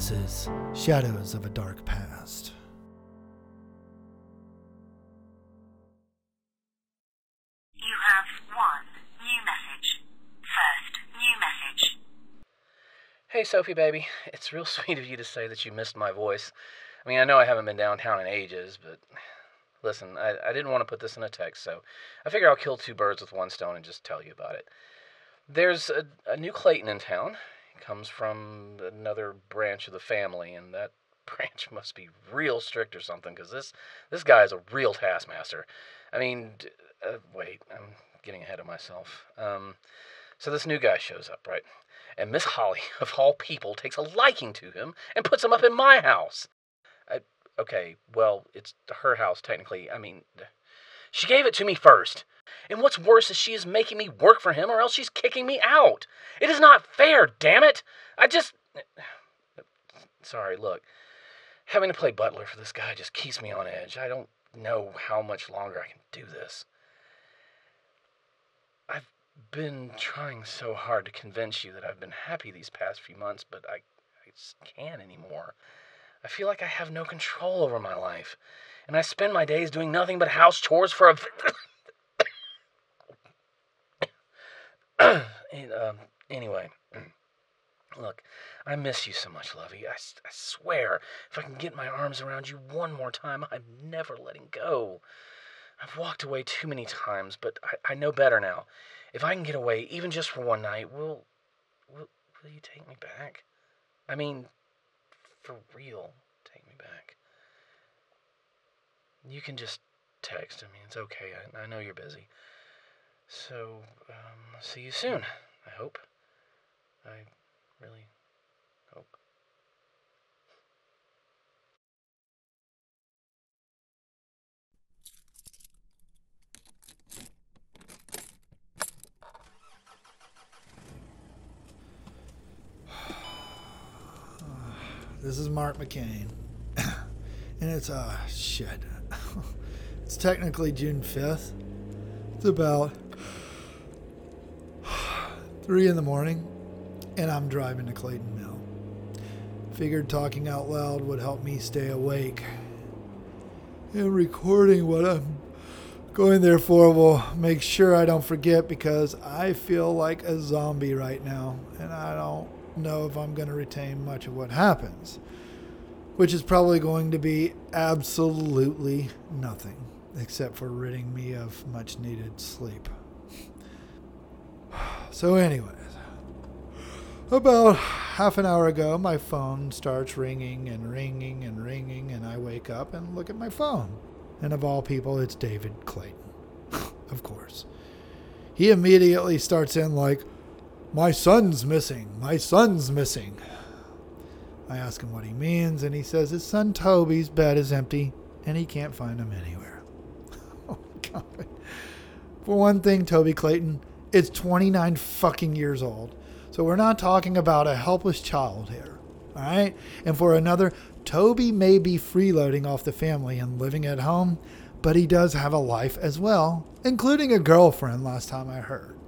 This is Shadows of a Dark Past. You have one new message. First new message. Hey, Sophie, baby. It's real sweet of you to say that you missed my voice. I mean, I know I haven't been downtown in ages, but listen, I, I didn't want to put this in a text, so I figure I'll kill two birds with one stone and just tell you about it. There's a, a new Clayton in town. Comes from another branch of the family, and that branch must be real strict or something, because this, this guy is a real taskmaster. I mean, uh, wait, I'm getting ahead of myself. Um, so this new guy shows up, right? And Miss Holly, of all people, takes a liking to him and puts him up in my house. I, okay, well, it's her house technically. I mean, she gave it to me first. And what's worse is she is making me work for him or else she's kicking me out. It is not fair, damn it. I just. Sorry, look. Having to play butler for this guy just keeps me on edge. I don't know how much longer I can do this. I've been trying so hard to convince you that I've been happy these past few months, but I, I just can't anymore. I feel like I have no control over my life, and I spend my days doing nothing but house chores for a. And, um, anyway, look, I miss you so much, Lovey. I, I swear, if I can get my arms around you one more time, I'm never letting go. I've walked away too many times, but I, I know better now. If I can get away, even just for one night, will, will, will you take me back? I mean, for real. You can just text. I mean, it's okay. I, I know you're busy. So, um, see you soon, I hope. I really hope. This is Mark McCain. and it's, uh, shit. It's technically June 5th. It's about 3 in the morning, and I'm driving to Clayton Mill. Figured talking out loud would help me stay awake. And recording what I'm going there for will make sure I don't forget because I feel like a zombie right now, and I don't know if I'm going to retain much of what happens, which is probably going to be absolutely nothing, except for ridding me of much needed sleep. So, anyways, about half an hour ago, my phone starts ringing and ringing and ringing, and I wake up and look at my phone. And of all people, it's David Clayton. of course. He immediately starts in like, My son's missing. My son's missing. I ask him what he means, and he says his son Toby's bed is empty and he can't find him anywhere. For one thing, Toby Clayton, it's 29 fucking years old. So we're not talking about a helpless child here. All right? And for another, Toby may be freeloading off the family and living at home, but he does have a life as well, including a girlfriend last time I heard.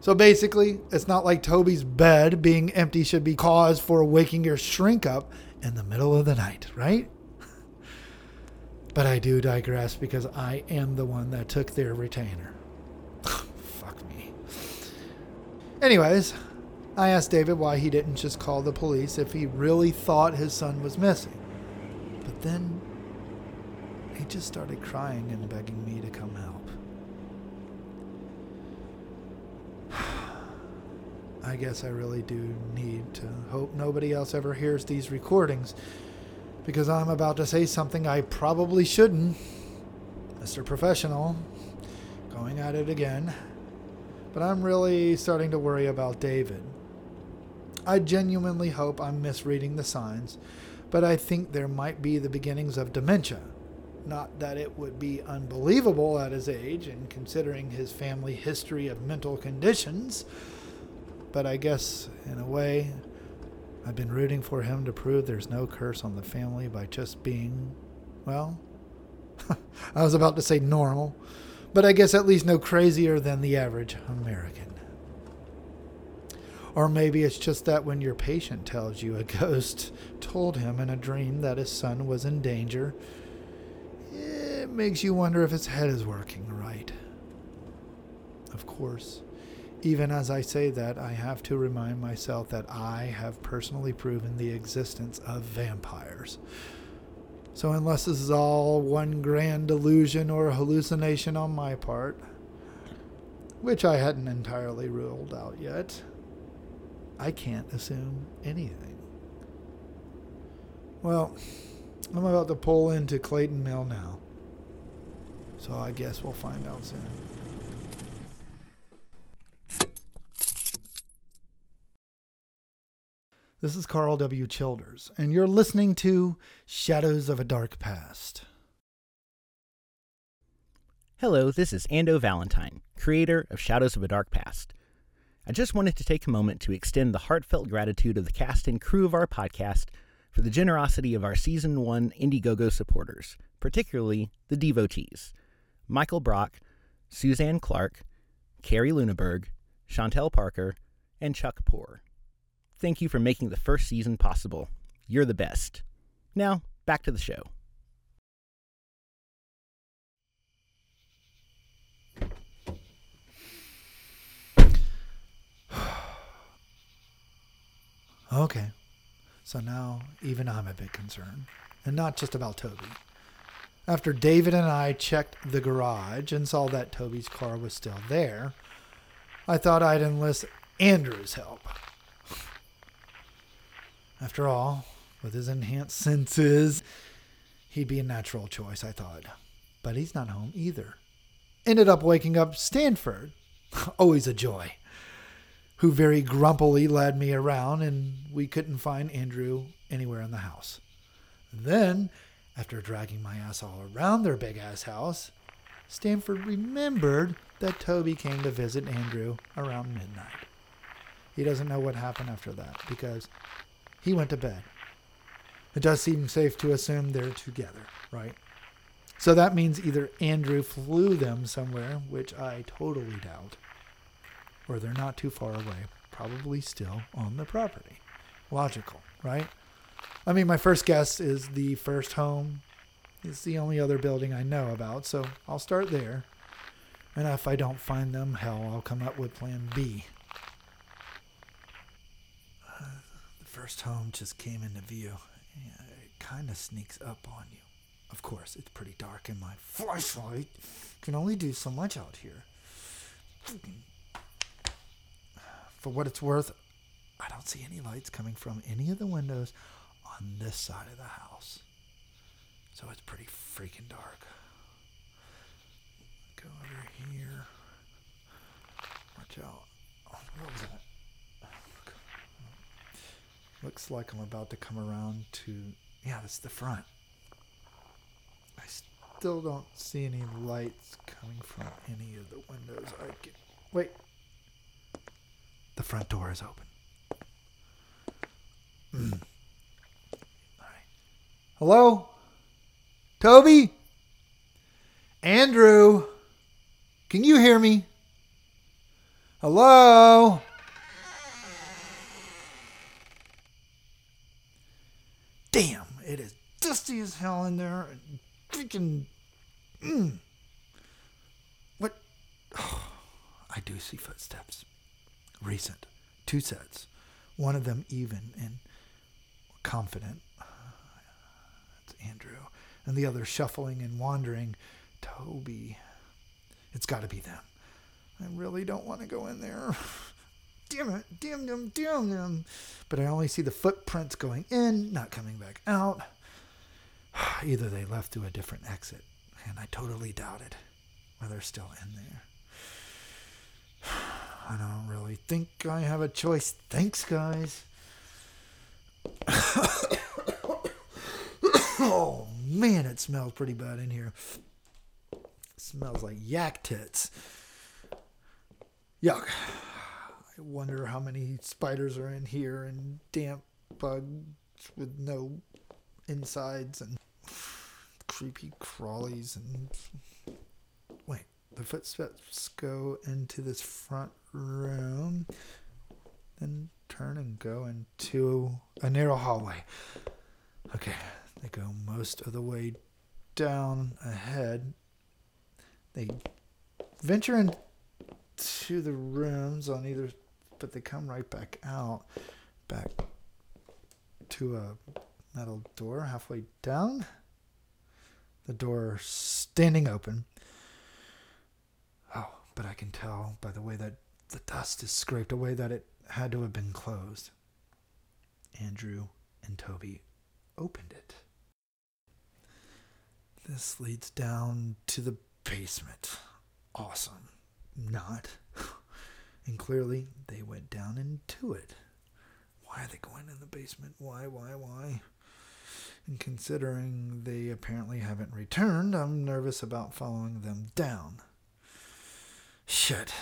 So basically, it's not like Toby's bed being empty should be cause for waking your shrink up in the middle of the night, right? But I do digress because I am the one that took their retainer. Fuck me. Anyways, I asked David why he didn't just call the police if he really thought his son was missing. But then he just started crying and begging me to come help. I guess I really do need to hope nobody else ever hears these recordings because I'm about to say something I probably shouldn't. Mr. Professional, going at it again. But I'm really starting to worry about David. I genuinely hope I'm misreading the signs, but I think there might be the beginnings of dementia. Not that it would be unbelievable at his age and considering his family history of mental conditions, but I guess, in a way, I've been rooting for him to prove there's no curse on the family by just being, well, I was about to say normal, but I guess at least no crazier than the average American. Or maybe it's just that when your patient tells you a ghost told him in a dream that his son was in danger, it makes you wonder if his head is working right. Of course, even as I say that, I have to remind myself that I have personally proven the existence of vampires. So, unless this is all one grand delusion or hallucination on my part, which I hadn't entirely ruled out yet, I can't assume anything. Well, I'm about to pull into Clayton Mill now. So I guess we'll find out soon. This is Carl W. Childers, and you're listening to Shadows of a Dark Past. Hello, this is Ando Valentine, creator of Shadows of a Dark Past. I just wanted to take a moment to extend the heartfelt gratitude of the cast and crew of our podcast for the generosity of our Season 1 Indiegogo supporters, particularly the devotees Michael Brock, Suzanne Clark, Carrie Luneberg, Chantel Parker, and Chuck Poor. Thank you for making the first season possible. You're the best. Now, back to the show. Okay. So now even I'm a bit concerned. And not just about Toby. After David and I checked the garage and saw that Toby's car was still there, I thought I'd enlist Andrew's help. After all, with his enhanced senses, he'd be a natural choice, I thought. But he's not home either. Ended up waking up Stanford. Always a joy who very grumpily led me around, and we couldn't find Andrew anywhere in the house. Then, after dragging my ass all around their big ass house, Stanford remembered that Toby came to visit Andrew around midnight. He doesn't know what happened after that because he went to bed. It does seem safe to assume they're together, right? So that means either Andrew flew them somewhere, which I totally doubt, or they're not too far away, probably still on the property. Logical, right? I mean, my first guess is the first home. It's the only other building I know about, so I'll start there. And if I don't find them, hell, I'll come up with plan B. Uh, the first home just came into view. It kind of sneaks up on you. Of course, it's pretty dark, and my flashlight can only do so much out here. For what it's worth, I don't see any lights coming from any of the windows on this side of the house. So it's pretty freaking dark. Go over here. Watch out. Oh, what was that? Looks like I'm about to come around to. Yeah, that's the front. I still don't see any lights coming from any of the windows. I can. Wait. The front door is open. Mm. Right. Hello? Toby? Andrew? Can you hear me? Hello? Damn, it is dusty as hell in there. Freaking. Mm. What? I do see footsteps. Recent. Two sets. One of them even and confident. It's Andrew. And the other shuffling and wandering. Toby. It's got to be them. I really don't want to go in there. damn it, damn them, damn them. But I only see the footprints going in, not coming back out. Either they left through a different exit, and I totally doubt it, or they're still in there. I don't really think I have a choice. Thanks, guys. oh man, it smells pretty bad in here. It smells like yak tits. Yuck. I wonder how many spiders are in here and damp bugs with no insides and creepy crawlies and wait, the footsteps go into this front room. then turn and go into a narrow hallway. Okay, they go most of the way down ahead. They venture into the rooms on either, but they come right back out, back to a metal door halfway down. The door standing open. Oh, but I can tell by the way that the dust is scraped away that it had to have been closed. Andrew and Toby opened it. This leads down to the basement. Awesome. Not. And clearly they went down into it. Why are they going in the basement? Why, why, why? And considering they apparently haven't returned, I'm nervous about following them down. Shit.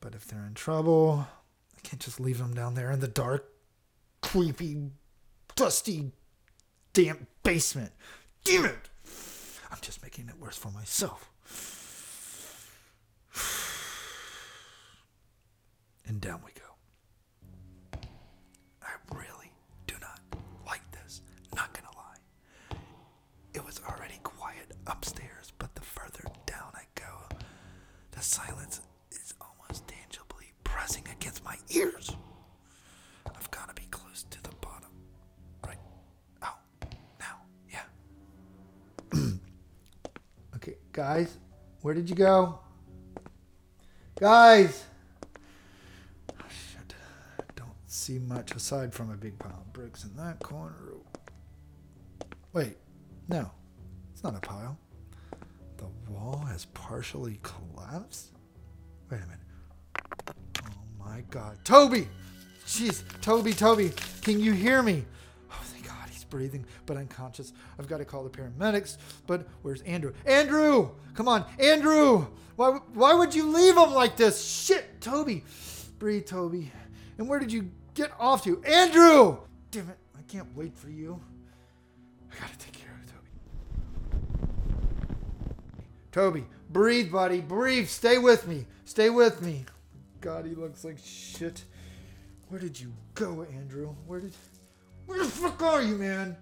But if they're in trouble, I can't just leave them down there in the dark, creepy, dusty, damp basement. Damn it! I'm just making it worse for myself. And down we go. Guys, where did you go? Guys! Oh, shit. Don't see much aside from a big pile of bricks in that corner. Wait, no, it's not a pile. The wall has partially collapsed? Wait a minute. Oh my god. Toby! Jeez, Toby, Toby, can you hear me? Breathing, but unconscious. I've got to call the paramedics, but where's Andrew? Andrew! Come on, Andrew! Why, why would you leave him like this? Shit, Toby! Breathe, Toby. And where did you get off to? Andrew! Damn it, I can't wait for you. I gotta take care of Toby. Toby, breathe, buddy, breathe. Stay with me. Stay with me. God, he looks like shit. Where did you go, Andrew? Where did. Where the fuck are you, man?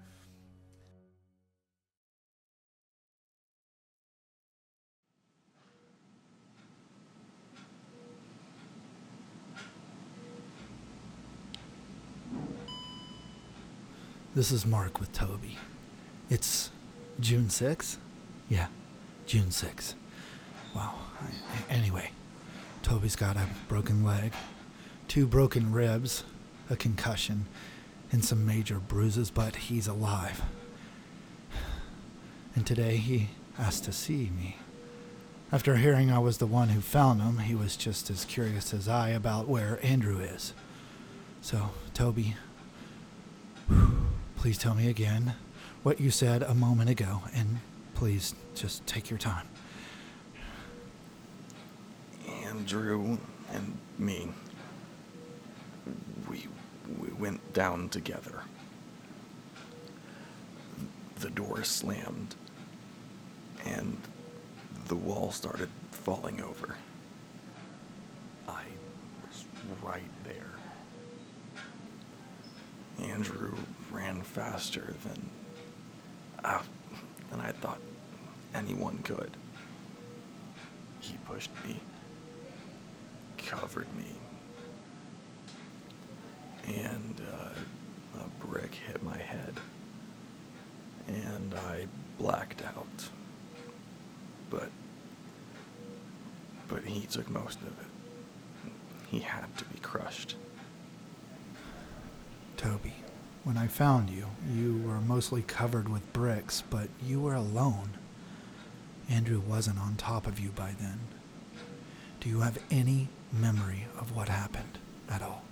This is Mark with Toby. It's June 6th? Yeah, June 6th. Wow. I- Anyway, Toby's got a broken leg, two broken ribs, a concussion, and some major bruises, but he's alive. And today he asked to see me. After hearing I was the one who found him, he was just as curious as I about where Andrew is. So, Toby, please tell me again what you said a moment ago, and please just take your time. Andrew and me, went down together. The door slammed, and the wall started falling over. I was right there. Andrew ran faster than, uh, than I thought anyone could. He pushed me covered me. And uh, a brick hit my head. And I blacked out. But. But he took most of it. He had to be crushed. Toby, when I found you, you were mostly covered with bricks, but you were alone. Andrew wasn't on top of you by then. Do you have any memory of what happened at all?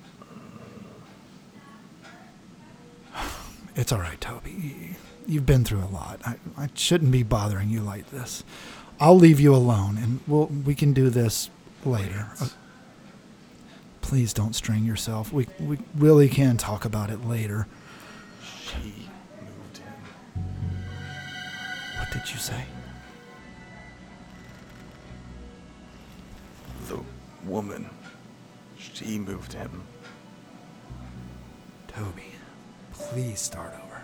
It's all right, Toby. You've been through a lot. I, I shouldn't be bothering you like this. I'll leave you alone, and we'll we can do this later. Uh, please don't strain yourself. We we really can talk about it later. She moved him. What did you say? The woman. She moved him. Toby, please start over.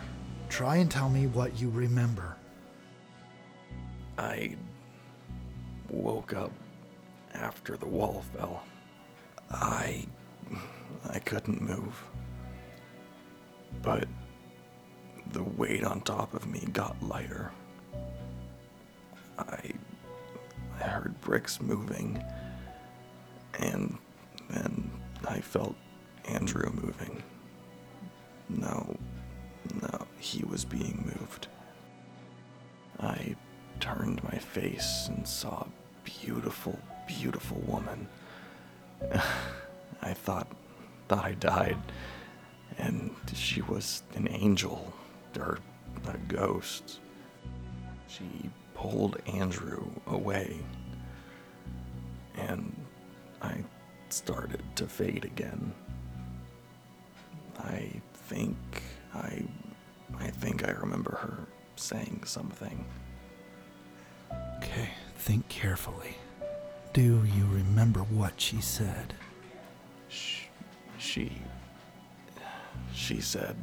Try and tell me what you remember. I woke up after the wall fell. I I couldn't move. But the weight on top of me got lighter. I I heard bricks moving and then I felt Andrew moving. No, no, he was being moved. I turned my face and saw a beautiful, beautiful woman. I thought, thought I died, and she was an angel or a ghost. She pulled Andrew away, and I started to fade again. I think I I think I remember her saying something. Okay, think carefully. Do you remember what she said? Sh- She she said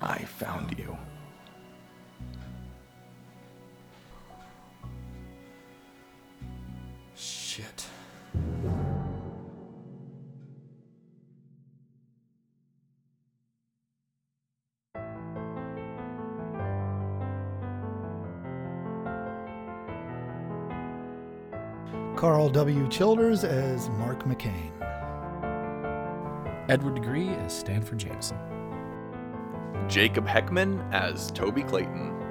I found you. Shit. Carl W. Childers as Mark McCain. Edward Degree as Stanford Jameson. Jacob Heckman as Toby Clayton.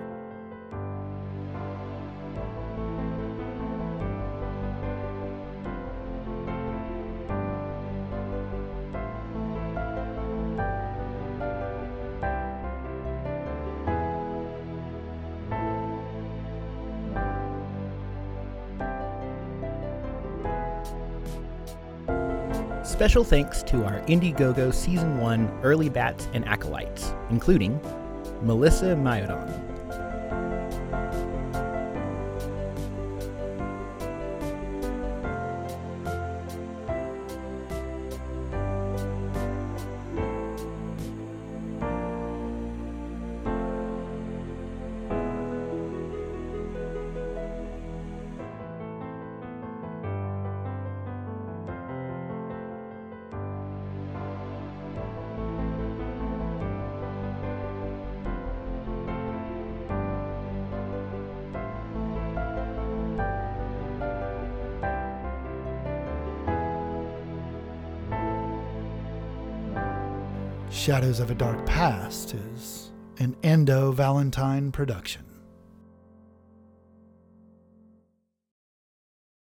Special thanks to our Indiegogo Season 1 early bats and acolytes, including Melissa Myodon, Shadows of a Dark Past is an Ando Valentine production.